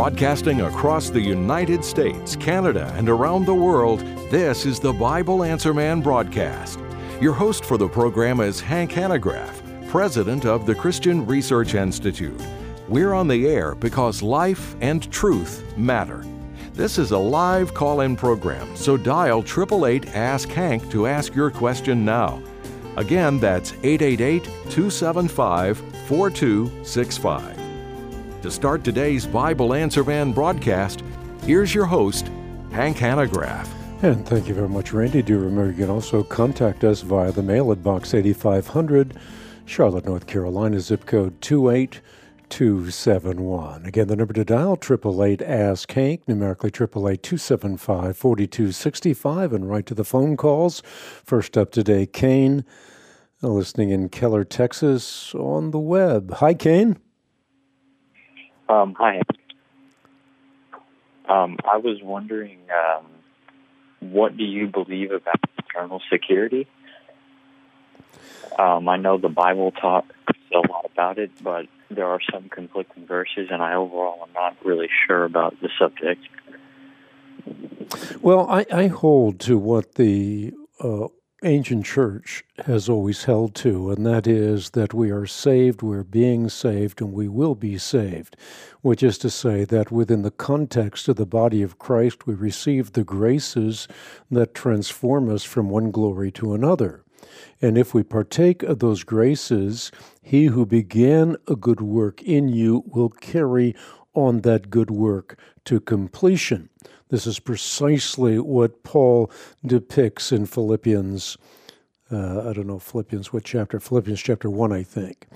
Broadcasting across the United States, Canada, and around the world, this is the Bible Answer Man broadcast. Your host for the program is Hank Hanegraaff, president of the Christian Research Institute. We're on the air because life and truth matter. This is a live call in program, so dial 888 Ask Hank to ask your question now. Again, that's 888 275 4265. To start today's Bible Answer Man broadcast, here's your host, Hank Hanegraaff. And thank you very much, Randy. Do remember you can also contact us via the mail at Box 8500, Charlotte, North Carolina, zip code 28271. Again, the number to dial, 888 Ask Hank, numerically 888 275 4265, and right to the phone calls. First up today, Kane, listening in Keller, Texas, on the web. Hi, Kane. Um, hi. Um, I was wondering, um, what do you believe about eternal security? Um, I know the Bible talks a lot about it, but there are some conflicting verses, and I overall am not really sure about the subject. Well, I, I hold to what the uh, ancient church has always held to, and that is that we are saved, we're being saved, and we will be saved, which is to say that within the context of the body of Christ, we receive the graces that transform us from one glory to another. And if we partake of those graces, he who began a good work in you will carry on that good work to completion. This is precisely what Paul depicts in Philippians. Uh, I don't know Philippians what chapter. Philippians chapter one, I think.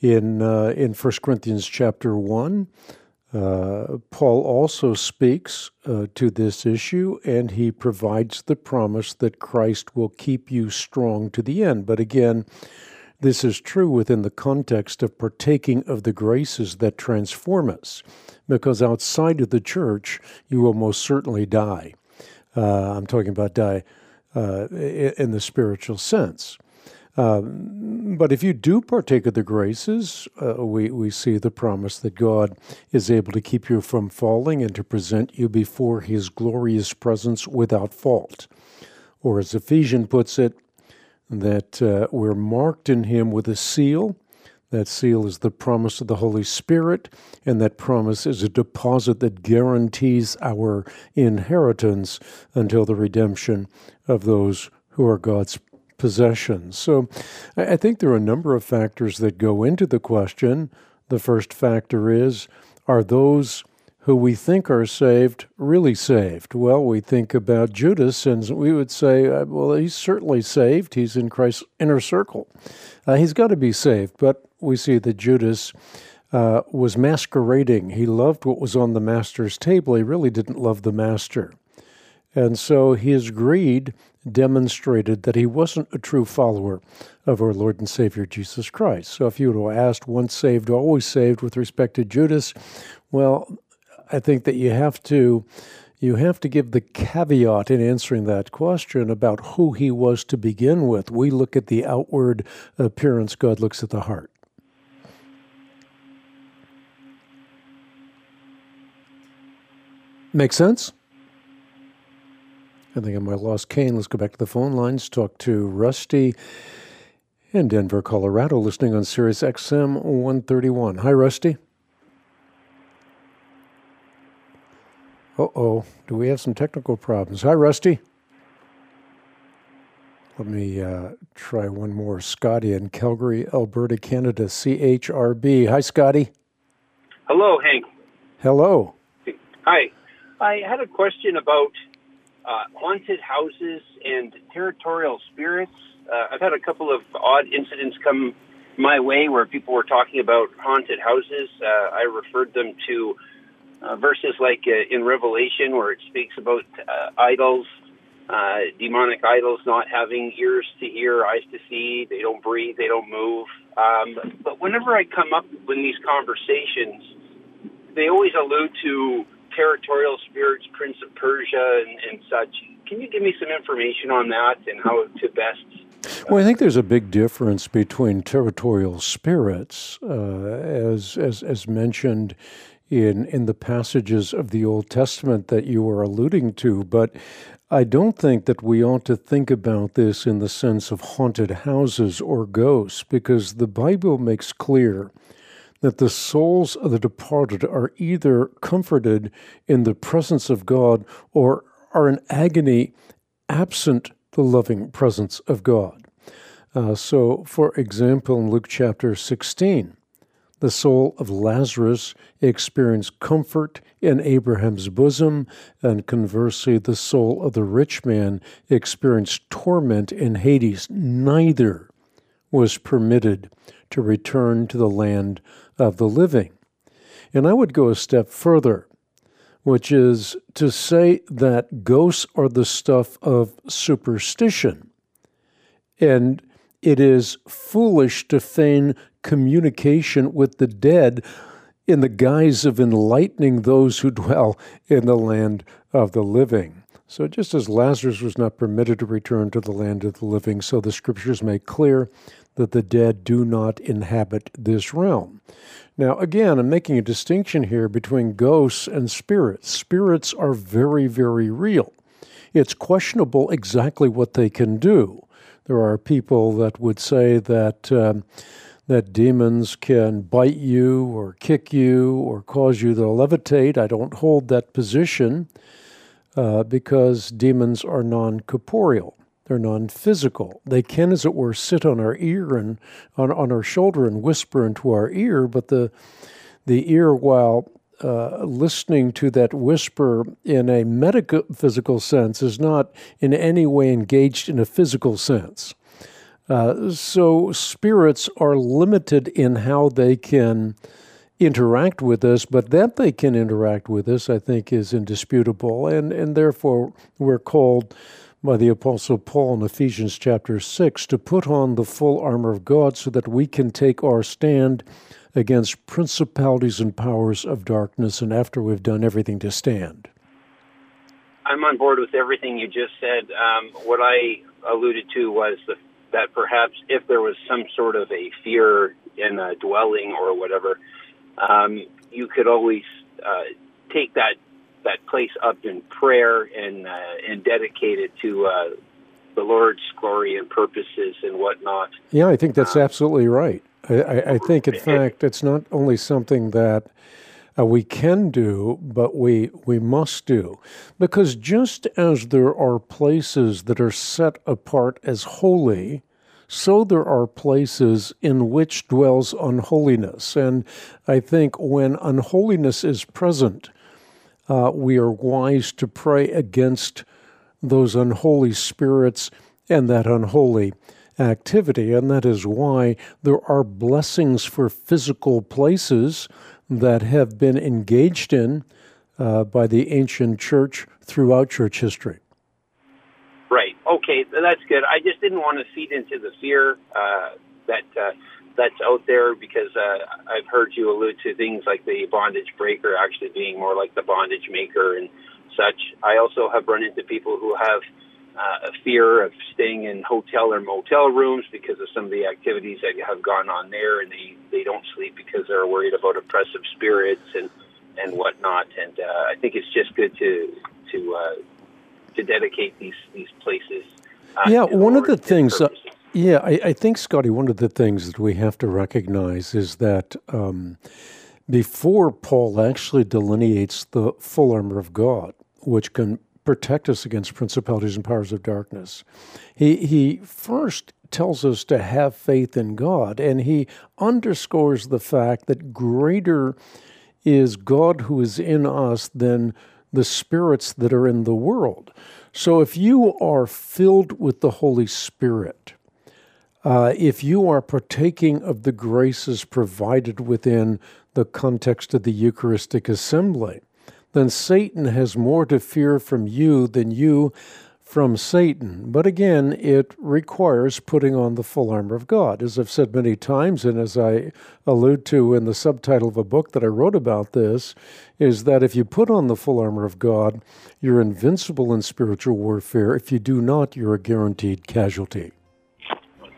In uh, in First Corinthians chapter one, uh, Paul also speaks uh, to this issue, and he provides the promise that Christ will keep you strong to the end. But again, this is true within the context of partaking of the graces that transform us because outside of the church, you will most certainly die. Uh, I'm talking about die uh, in the spiritual sense. Um, but if you do partake of the graces, uh, we, we see the promise that God is able to keep you from falling and to present you before his glorious presence without fault. Or as Ephesians puts it, that uh, we're marked in him with a seal, that seal is the promise of the Holy Spirit, and that promise is a deposit that guarantees our inheritance until the redemption of those who are God's possessions. So I think there are a number of factors that go into the question. The first factor is are those who we think are saved really saved? Well, we think about Judas, and we would say, uh, well, he's certainly saved. He's in Christ's inner circle. Uh, he's got to be saved. But we see that Judas uh, was masquerading. He loved what was on the master's table. He really didn't love the master. And so his greed demonstrated that he wasn't a true follower of our Lord and Savior Jesus Christ. So if you would have asked once saved, always saved with respect to Judas, well, I think that you have to you have to give the caveat in answering that question about who he was to begin with. We look at the outward appearance, God looks at the heart. Make sense? I think I might have lost Kane. Let's go back to the phone lines, talk to Rusty in Denver, Colorado, listening on Sirius XM 131. Hi, Rusty. Uh oh, do we have some technical problems? Hi, Rusty. Let me uh, try one more. Scotty in Calgary, Alberta, Canada, CHRB. Hi, Scotty. Hello, Hank. Hello. Hi. I had a question about uh, haunted houses and territorial spirits. Uh, I've had a couple of odd incidents come my way where people were talking about haunted houses. Uh, I referred them to uh, verses like uh, in Revelation where it speaks about uh, idols, demonic idols not having ears to hear, eyes to see, they don't breathe, they don't move. Um, but whenever I come up in these conversations, they always allude to territorial spirits, Prince of Persia, and, and such. Can you give me some information on that and how to best? Well, I think there's a big difference between territorial spirits, uh, as, as as mentioned in in the passages of the Old Testament that you were alluding to, but I don't think that we ought to think about this in the sense of haunted houses or ghosts, because the Bible makes clear that the souls of the departed are either comforted in the presence of God or are in agony absent the loving presence of God. Uh, so, for example, in Luke chapter 16, the soul of Lazarus experienced comfort in Abraham's bosom, and conversely, the soul of the rich man experienced torment in Hades. Neither was permitted to return to the land of the living. And I would go a step further, which is to say that ghosts are the stuff of superstition. And it is foolish to feign communication with the dead in the guise of enlightening those who dwell in the land of the living. So, just as Lazarus was not permitted to return to the land of the living, so the scriptures make clear that the dead do not inhabit this realm. Now, again, I'm making a distinction here between ghosts and spirits. Spirits are very, very real. It's questionable exactly what they can do. There are people that would say that. Um, that demons can bite you or kick you or cause you to levitate. I don't hold that position uh, because demons are non corporeal. They're non physical. They can, as it were, sit on our ear and on, on our shoulder and whisper into our ear, but the, the ear, while uh, listening to that whisper in a metaphysical sense, is not in any way engaged in a physical sense. Uh, so spirits are limited in how they can interact with us, but that they can interact with us, I think, is indisputable. And, and therefore, we're called by the Apostle Paul in Ephesians chapter 6 to put on the full armor of God so that we can take our stand against principalities and powers of darkness, and after we've done everything to stand. I'm on board with everything you just said. Um, what I alluded to was the that perhaps if there was some sort of a fear in a dwelling or whatever, um, you could always uh, take that that place up in prayer and uh, and dedicate it to uh, the Lord's glory and purposes and whatnot. Yeah, I think that's um, absolutely right. I, I, think, in fact, it's not only something that uh, we can do, but we we must do, because just as there are places that are set apart as holy, so there are places in which dwells unholiness. And I think when unholiness is present, uh, we are wise to pray against those unholy spirits and that unholy activity. And that is why there are blessings for physical places that have been engaged in uh, by the ancient church throughout church history. Right. Okay, that's good. I just didn't want to feed into the fear uh, that uh, that's out there because uh, I've heard you allude to things like the bondage breaker actually being more like the bondage maker and such. I also have run into people who have uh, a fear of staying in hotel or motel rooms because of some of the activities that have gone on there, and they they don't sleep because they're worried about oppressive spirits and and whatnot. And uh, I think it's just good to to uh, to dedicate these these places. Uh, yeah, one of the things. Uh, Yeah, I, I, think, Scotty, one of the things that we have to recognize is that um, before Paul actually delineates the full armor of God, which can protect us against principalities and powers of darkness, he, he first tells us to have faith in God, and he underscores the fact that greater is God who is in us than the spirits that are in the world. So if you are filled with the Holy Spirit, uh, if you are partaking of the graces provided within the context of the Eucharistic assembly, then Satan has more to fear from you than you from Satan. But again, it requires putting on the full armor of God. As I've said many times, and as I allude to in the subtitle of a book that I wrote about this, is that if you put on the full armor of God, you're invincible in spiritual warfare. If you do not, you're a guaranteed casualty.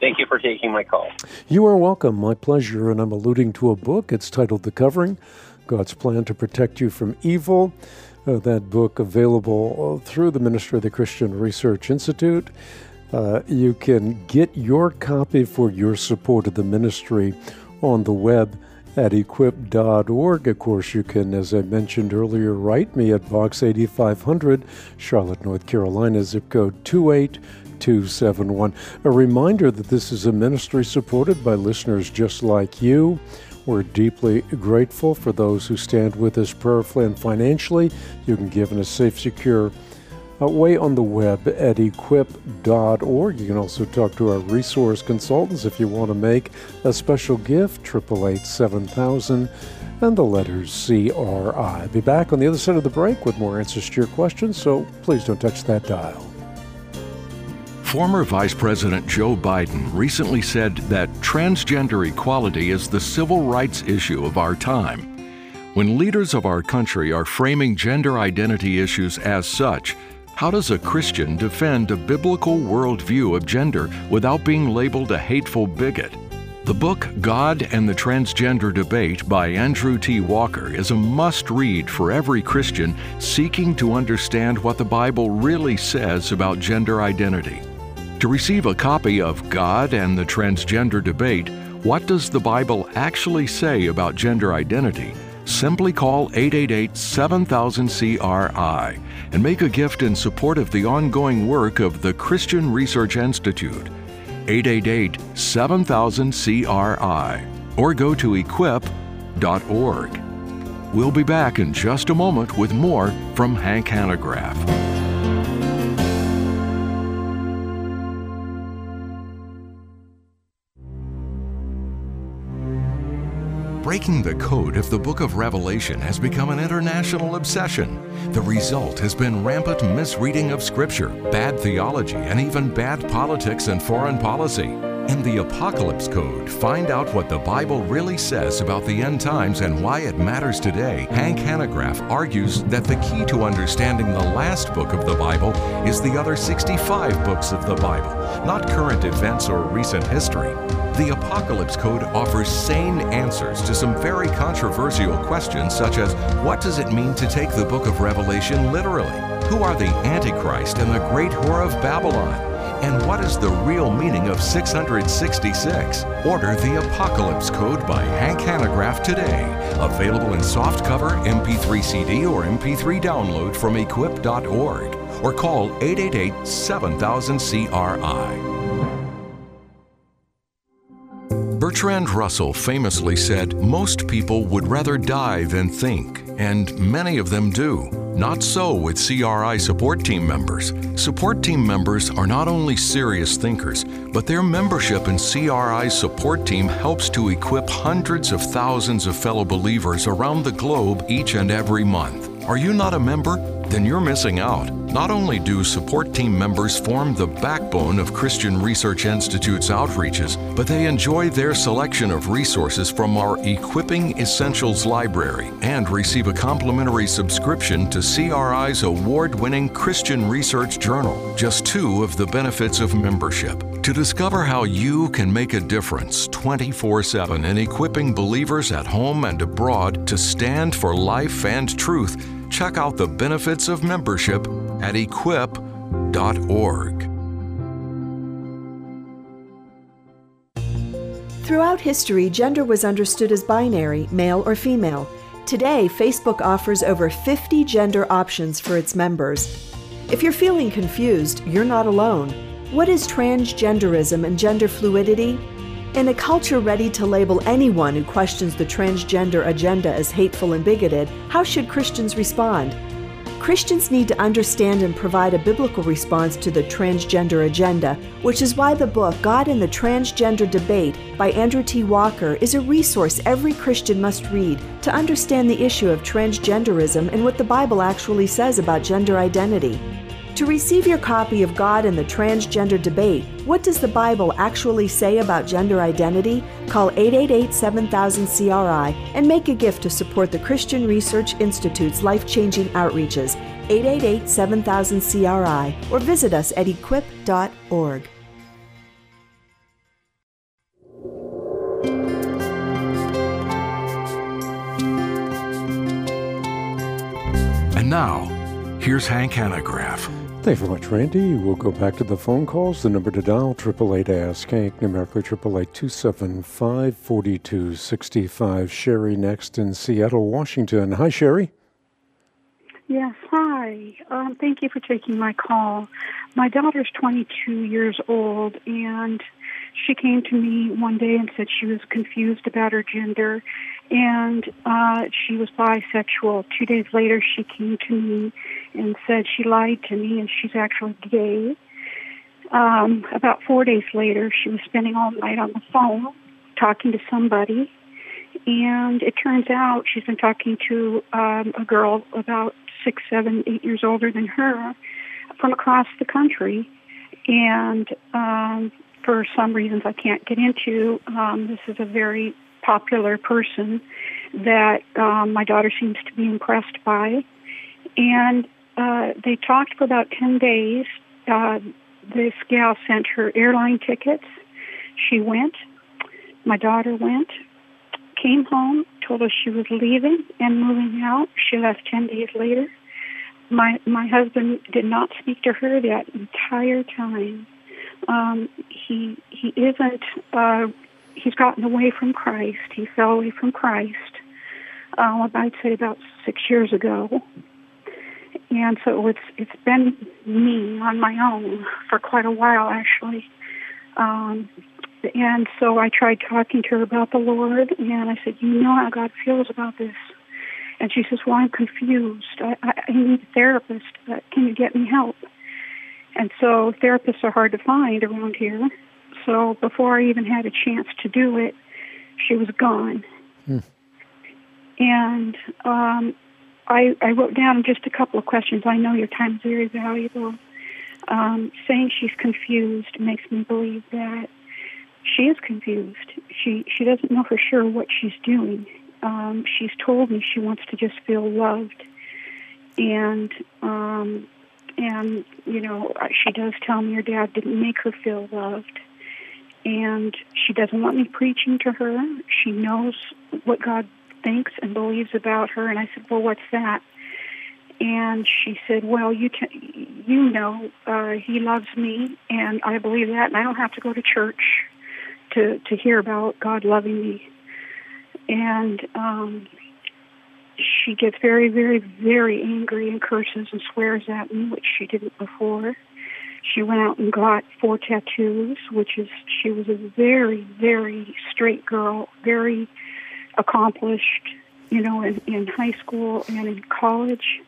Thank you for taking my call. You are welcome. My pleasure. And I'm alluding to a book. It's titled The Covering God's Plan to Protect You from Evil uh, that book available through the Ministry of the Christian Research Institute. Uh, you can get your copy for your support of the ministry on the web at equip.org. Of course, you can, as I mentioned earlier, write me at Box 8500, Charlotte, North Carolina, zip code 28271. A reminder that this is a ministry supported by listeners just like you. We're deeply grateful for those who stand with us prayerfully and financially. You can give in a safe, secure uh, way on the web at equip.org. You can also talk to our resource consultants if you want to make a special gift, 888 7000 and the letters CRI. Be back on the other side of the break with more answers to your questions, so please don't touch that dial. Former Vice President Joe Biden recently said that transgender equality is the civil rights issue of our time. When leaders of our country are framing gender identity issues as such, how does a Christian defend a biblical worldview of gender without being labeled a hateful bigot? The book God and the Transgender Debate by Andrew T. Walker is a must read for every Christian seeking to understand what the Bible really says about gender identity. To receive a copy of God and the Transgender Debate, What Does the Bible Actually Say About Gender Identity? Simply call 888 7000 CRI and make a gift in support of the ongoing work of the Christian Research Institute. 888 7000 CRI or go to equip.org. We'll be back in just a moment with more from Hank Hanegraaff. Breaking the code of the book of Revelation has become an international obsession. The result has been rampant misreading of Scripture, bad theology, and even bad politics and foreign policy. In the Apocalypse Code, find out what the Bible really says about the end times and why it matters today. Hank Hanegraaff argues that the key to understanding the last book of the Bible is the other 65 books of the Bible, not current events or recent history. The Apocalypse Code offers sane answers to some very controversial questions, such as what does it mean to take the book of Revelation literally? Who are the Antichrist and the great whore of Babylon? And what is the real meaning of 666? Order the Apocalypse Code by Hank Hanegraaff today. Available in softcover, MP3 CD, or MP3 download from equip.org. Or call 888 7000 CRI. Bertrand Russell famously said, Most people would rather die than think, and many of them do. Not so with CRI support team members. Support team members are not only serious thinkers, but their membership in CRI's support team helps to equip hundreds of thousands of fellow believers around the globe each and every month. Are you not a member? Then you're missing out. Not only do support team members form the backbone of Christian Research Institute's outreaches, but they enjoy their selection of resources from our Equipping Essentials library and receive a complimentary subscription to CRI's award winning Christian Research Journal. Just two of the benefits of membership. To discover how you can make a difference 24 7 in equipping believers at home and abroad to stand for life and truth, check out the benefits of membership at equip.org. Throughout history, gender was understood as binary, male or female. Today, Facebook offers over 50 gender options for its members. If you're feeling confused, you're not alone. What is transgenderism and gender fluidity? In a culture ready to label anyone who questions the transgender agenda as hateful and bigoted, how should Christians respond? Christians need to understand and provide a biblical response to the transgender agenda, which is why the book God in the Transgender Debate by Andrew T. Walker is a resource every Christian must read to understand the issue of transgenderism and what the Bible actually says about gender identity. To receive your copy of God and the Transgender Debate, What Does the Bible Actually Say About Gender Identity? Call 888 7000 CRI and make a gift to support the Christian Research Institute's life changing outreaches. 888 7000 CRI or visit us at equip.org. And now, here's Hank Hanegraaff. Thanks very much, Randy. We'll go back to the phone calls. The number to dial, 888 Ask Hank, numerical 888 275 4265. Sherry next in Seattle, Washington. Hi, Sherry. Yes, hi. Um, thank you for taking my call. My daughter's 22 years old, and she came to me one day and said she was confused about her gender and uh, she was bisexual. Two days later, she came to me and said she lied to me and she's actually gay. Um, about four days later, she was spending all night on the phone talking to somebody, and it turns out she's been talking to um, a girl about six, seven, eight years older than her from across the country, and um, for some reasons I can't get into, um, this is a very popular person that um, my daughter seems to be impressed by. And uh, they talked for about 10 days. Uh, this gal sent her airline tickets. She went. My daughter went, came home, told us she was leaving and moving out. She left 10 days later. My my husband did not speak to her that entire time. Um, he he isn't uh, he's gotten away from Christ. He fell away from Christ. Uh, I'd say about six years ago, and so it's it's been me on my own for quite a while actually. Um, and so I tried talking to her about the Lord, and I said, "You know how God feels about this." And she says, "Well, I'm confused. I, I, I need a therapist. But can you get me help?" And so therapists are hard to find around here. So before I even had a chance to do it, she was gone. Hmm. And um, I, I wrote down just a couple of questions. I know your time is very valuable. Um, saying she's confused makes me believe that she is confused. She she doesn't know for sure what she's doing. Um, she's told me she wants to just feel loved, and um, and you know she does tell me her dad didn't make her feel loved, and she doesn't want me preaching to her. She knows what God thinks and believes about her. And I said, "Well, what's that?" And she said, "Well, you can, you know, uh, He loves me, and I believe that, and I don't have to go to church to to hear about God loving me." And um, she gets very, very, very angry and curses and swears at me, which she didn't before. She went out and got four tattoos, which is she was a very, very straight girl, very accomplished, you know, in, in high school and in college.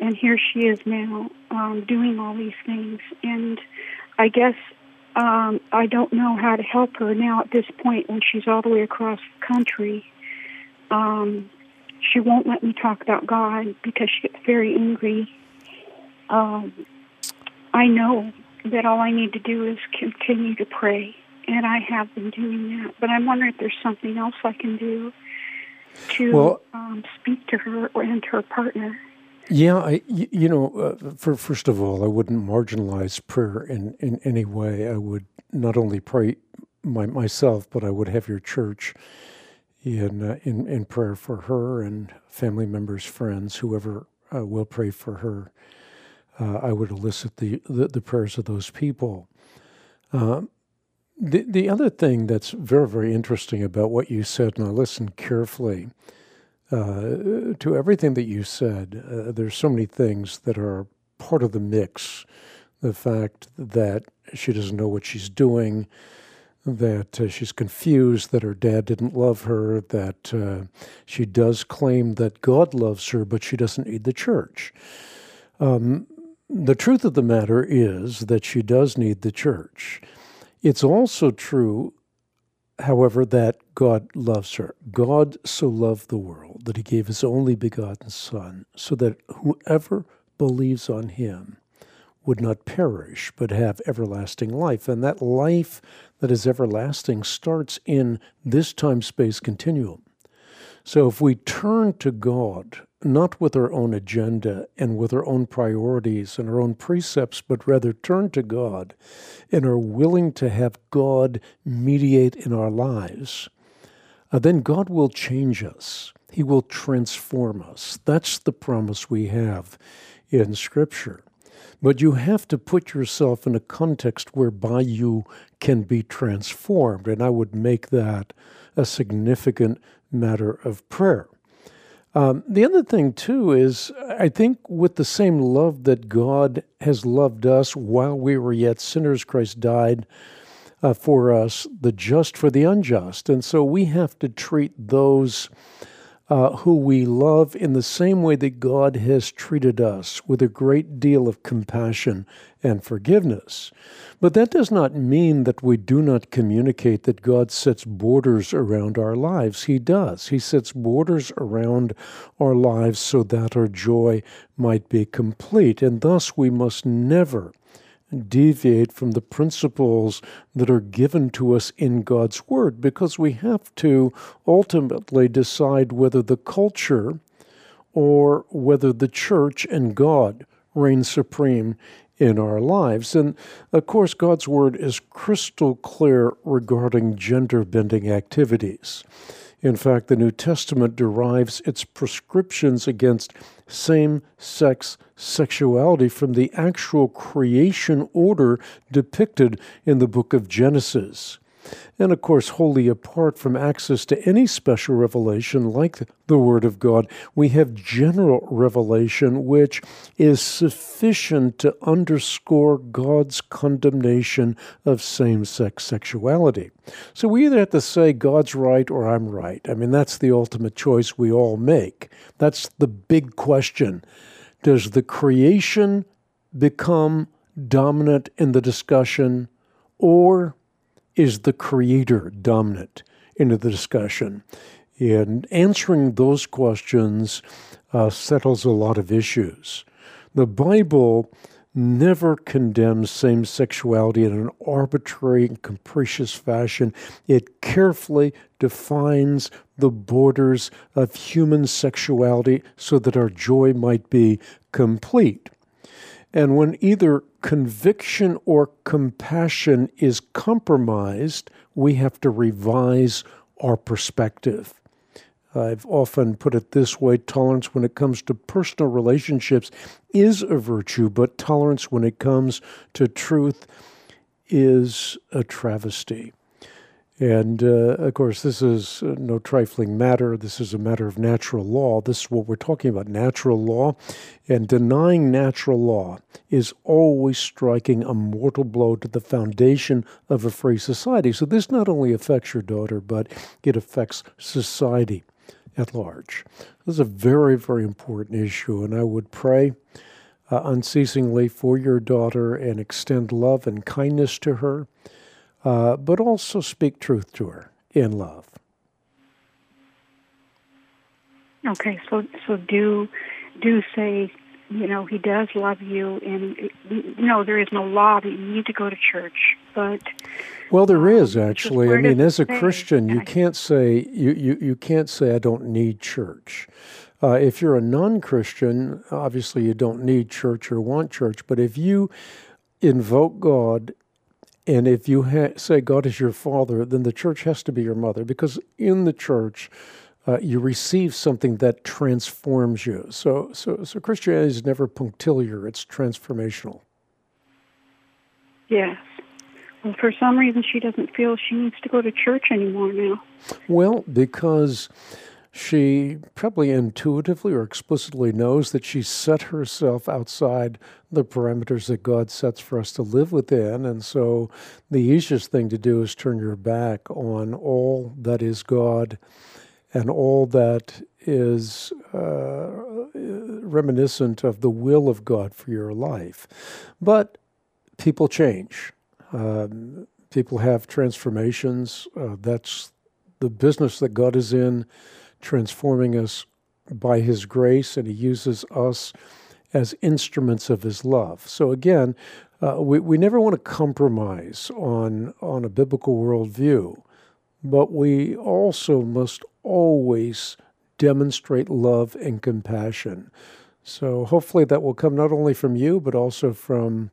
And here she is now um, doing all these things. And I guess um, I don't know how to help her now at this point when she's all the way across the country. Um, she won't let me talk about God because she gets very angry. Um, I know that all I need to do is continue to pray, and I have been doing that. But I'm wondering if there's something else I can do to well, um, speak to her and her partner. Yeah, I, you know, uh, for, first of all, I wouldn't marginalize prayer in, in any way. I would not only pray my, myself, but I would have your church in, uh, in, in prayer for her and family members, friends, whoever uh, will pray for her uh, I would elicit the, the, the, prayers of those people. Uh, the, the other thing that's very, very interesting about what you said, and I listened carefully uh, to everything that you said, uh, there's so many things that are part of the mix. The fact that she doesn't know what she's doing, that uh, she's confused, that her dad didn't love her, that uh, she does claim that God loves her, but she doesn't need the church. Um, the truth of the matter is that she does need the church. It's also true, however, that God loves her. God so loved the world that he gave his only begotten Son, so that whoever believes on him would not perish, but have everlasting life. And that life that is everlasting starts in this time space continuum. So if we turn to God, not with our own agenda and with our own priorities and our own precepts, but rather turn to God and are willing to have God mediate in our lives, uh, then God will change us. He will transform us. That's the promise we have in Scripture. But you have to put yourself in a context whereby you can be transformed. And I would make that a significant matter of prayer. Um, the other thing, too, is I think with the same love that God has loved us while we were yet sinners, Christ died uh, for us, the just for the unjust. And so we have to treat those uh, who we love in the same way that God has treated us, with a great deal of compassion and forgiveness. But that does not mean that we do not communicate that God sets borders around our lives. He does. He sets borders around our lives so that our joy might be complete. And thus we must never deviate from the principles that are given to us in God's Word because we have to ultimately decide whether the culture or whether the church and God reign supreme in our lives. And of course, God's Word is crystal clear regarding gender bending activities. In fact, the New Testament derives its prescriptions against same sex sexuality from the actual creation order depicted in the book of Genesis and of course, wholly apart from access to any special revelation like the Word of God, we have general revelation which is sufficient to underscore God's condemnation of same sex sexuality. So we either have to say God's right or I'm right. I mean, that's the ultimate choice we all make. That's the big question. Does the creation become dominant in the discussion, or is the creator dominant in the discussion? And answering those questions uh, settles a lot of issues. The Bible never condemns same sexuality in an arbitrary and capricious fashion. It carefully defines the borders of human sexuality so that our joy might be complete. And when either conviction or compassion is compromised, we have to revise our perspective. I've often put it this way tolerance when it comes to personal relationships is a virtue, but tolerance when it comes to truth is a travesty. And uh, of course, this is uh, no trifling matter. This is a matter of natural law. This is what we're talking about natural law. And denying natural law is always striking a mortal blow to the foundation of a free society. So, this not only affects your daughter, but it affects society at large. This is a very, very important issue. And I would pray uh, unceasingly for your daughter and extend love and kindness to her uh, but also speak truth to her in love. Okay, so so do do say, you know, he does love you, and you know there is no law that you need to go to church, but well, there um, is actually. I mean, as a Christian, you can't say you, you you can't say I don't need church. Uh, if you're a non-Christian, obviously you don't need church or want church. But if you invoke God and if you ha- say God is your father, then the church has to be your mother because in the church, uh, you receive something that transforms you. So, so, so Christianity is never punctiliar; it's transformational. Yes. Well, for some reason, she doesn't feel she needs to go to church anymore now. Well, because she probably intuitively or explicitly knows that she set herself outside the parameters that God sets for us to live within. And so the easiest thing to do is turn your back on all that is God and all that is uh, reminiscent of the will of God for your life. But people change. Um, people have transformations. Uh, that's the business that God is in transforming us by His grace, and He uses us as instruments of His love. So again, uh, we, we never want to compromise on, on a biblical worldview, but we also must always demonstrate love and compassion. So hopefully that will come not only from you, but also from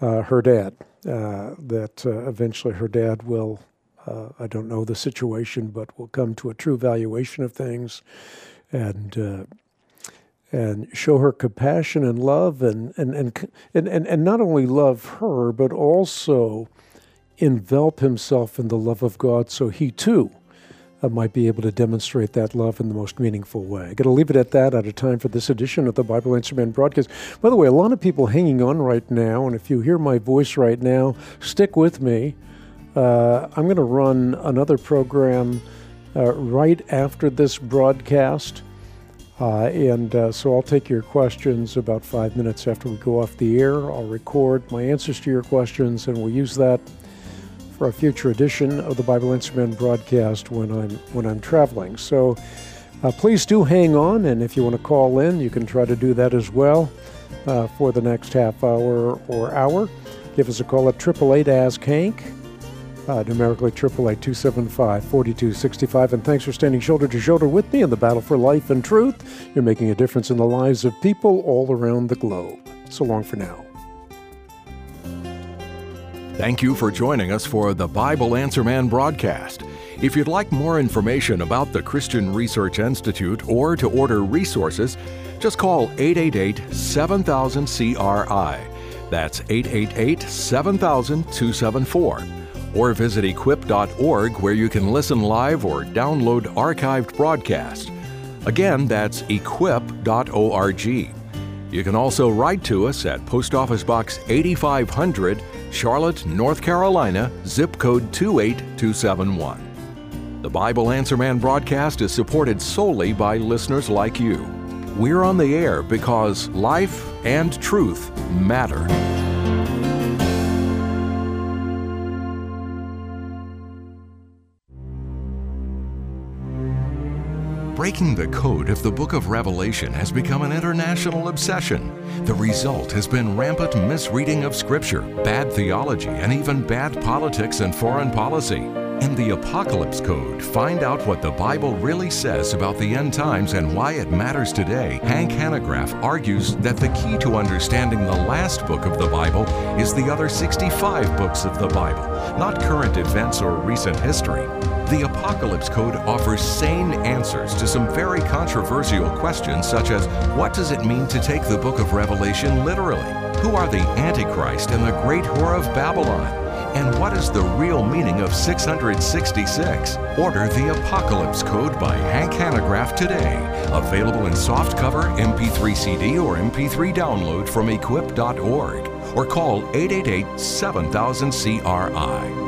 uh, her dad, uh, that uh, eventually her dad will uh, I don't know the situation, but we'll come to a true valuation of things, and uh, and show her compassion and love, and and, and and and and not only love her, but also envelop himself in the love of God, so he too uh, might be able to demonstrate that love in the most meaningful way. I'm going to leave it at that out of time for this edition of the Bible Answer Man broadcast. By the way, a lot of people hanging on right now, and if you hear my voice right now, stick with me. Uh, I'm going to run another program uh, right after this broadcast. Uh, and uh, so I'll take your questions about five minutes after we go off the air. I'll record my answers to your questions, and we'll use that for a future edition of the Bible Answer Man broadcast when I'm when I'm traveling. So uh, please do hang on, and if you want to call in, you can try to do that as well uh, for the next half hour or hour. Give us a call at 888 Ask Hank uh, numerically 888 275 4265. And thanks for standing shoulder to shoulder with me in the battle for life and truth. You're making a difference in the lives of people all around the globe. So long for now. Thank you for joining us for the Bible Answer Man broadcast. If you'd like more information about the Christian Research Institute or to order resources, just call 888 7000 CRI. That's 888 7000 274 or visit equip.org where you can listen live or download archived broadcasts. Again, that's equip.org. You can also write to us at Post Office Box 8500, Charlotte, North Carolina, zip code 28271. The Bible Answer Man broadcast is supported solely by listeners like you. We're on the air because life and truth matter. Breaking the code of the book of Revelation has become an international obsession. The result has been rampant misreading of Scripture, bad theology, and even bad politics and foreign policy. In the Apocalypse Code, find out what the Bible really says about the end times and why it matters today. Hank Hanegraaff argues that the key to understanding the last book of the Bible is the other 65 books of the Bible, not current events or recent history. The Apocalypse Code offers sane answers to some very controversial questions, such as what does it mean to take the book of Revelation literally? Who are the Antichrist and the great whore of Babylon? And what is the real meaning of 666? Order the Apocalypse Code by Hank Hanegraaff today. Available in softcover, MP3 CD, or MP3 download from equip.org. Or call 888 7000 CRI.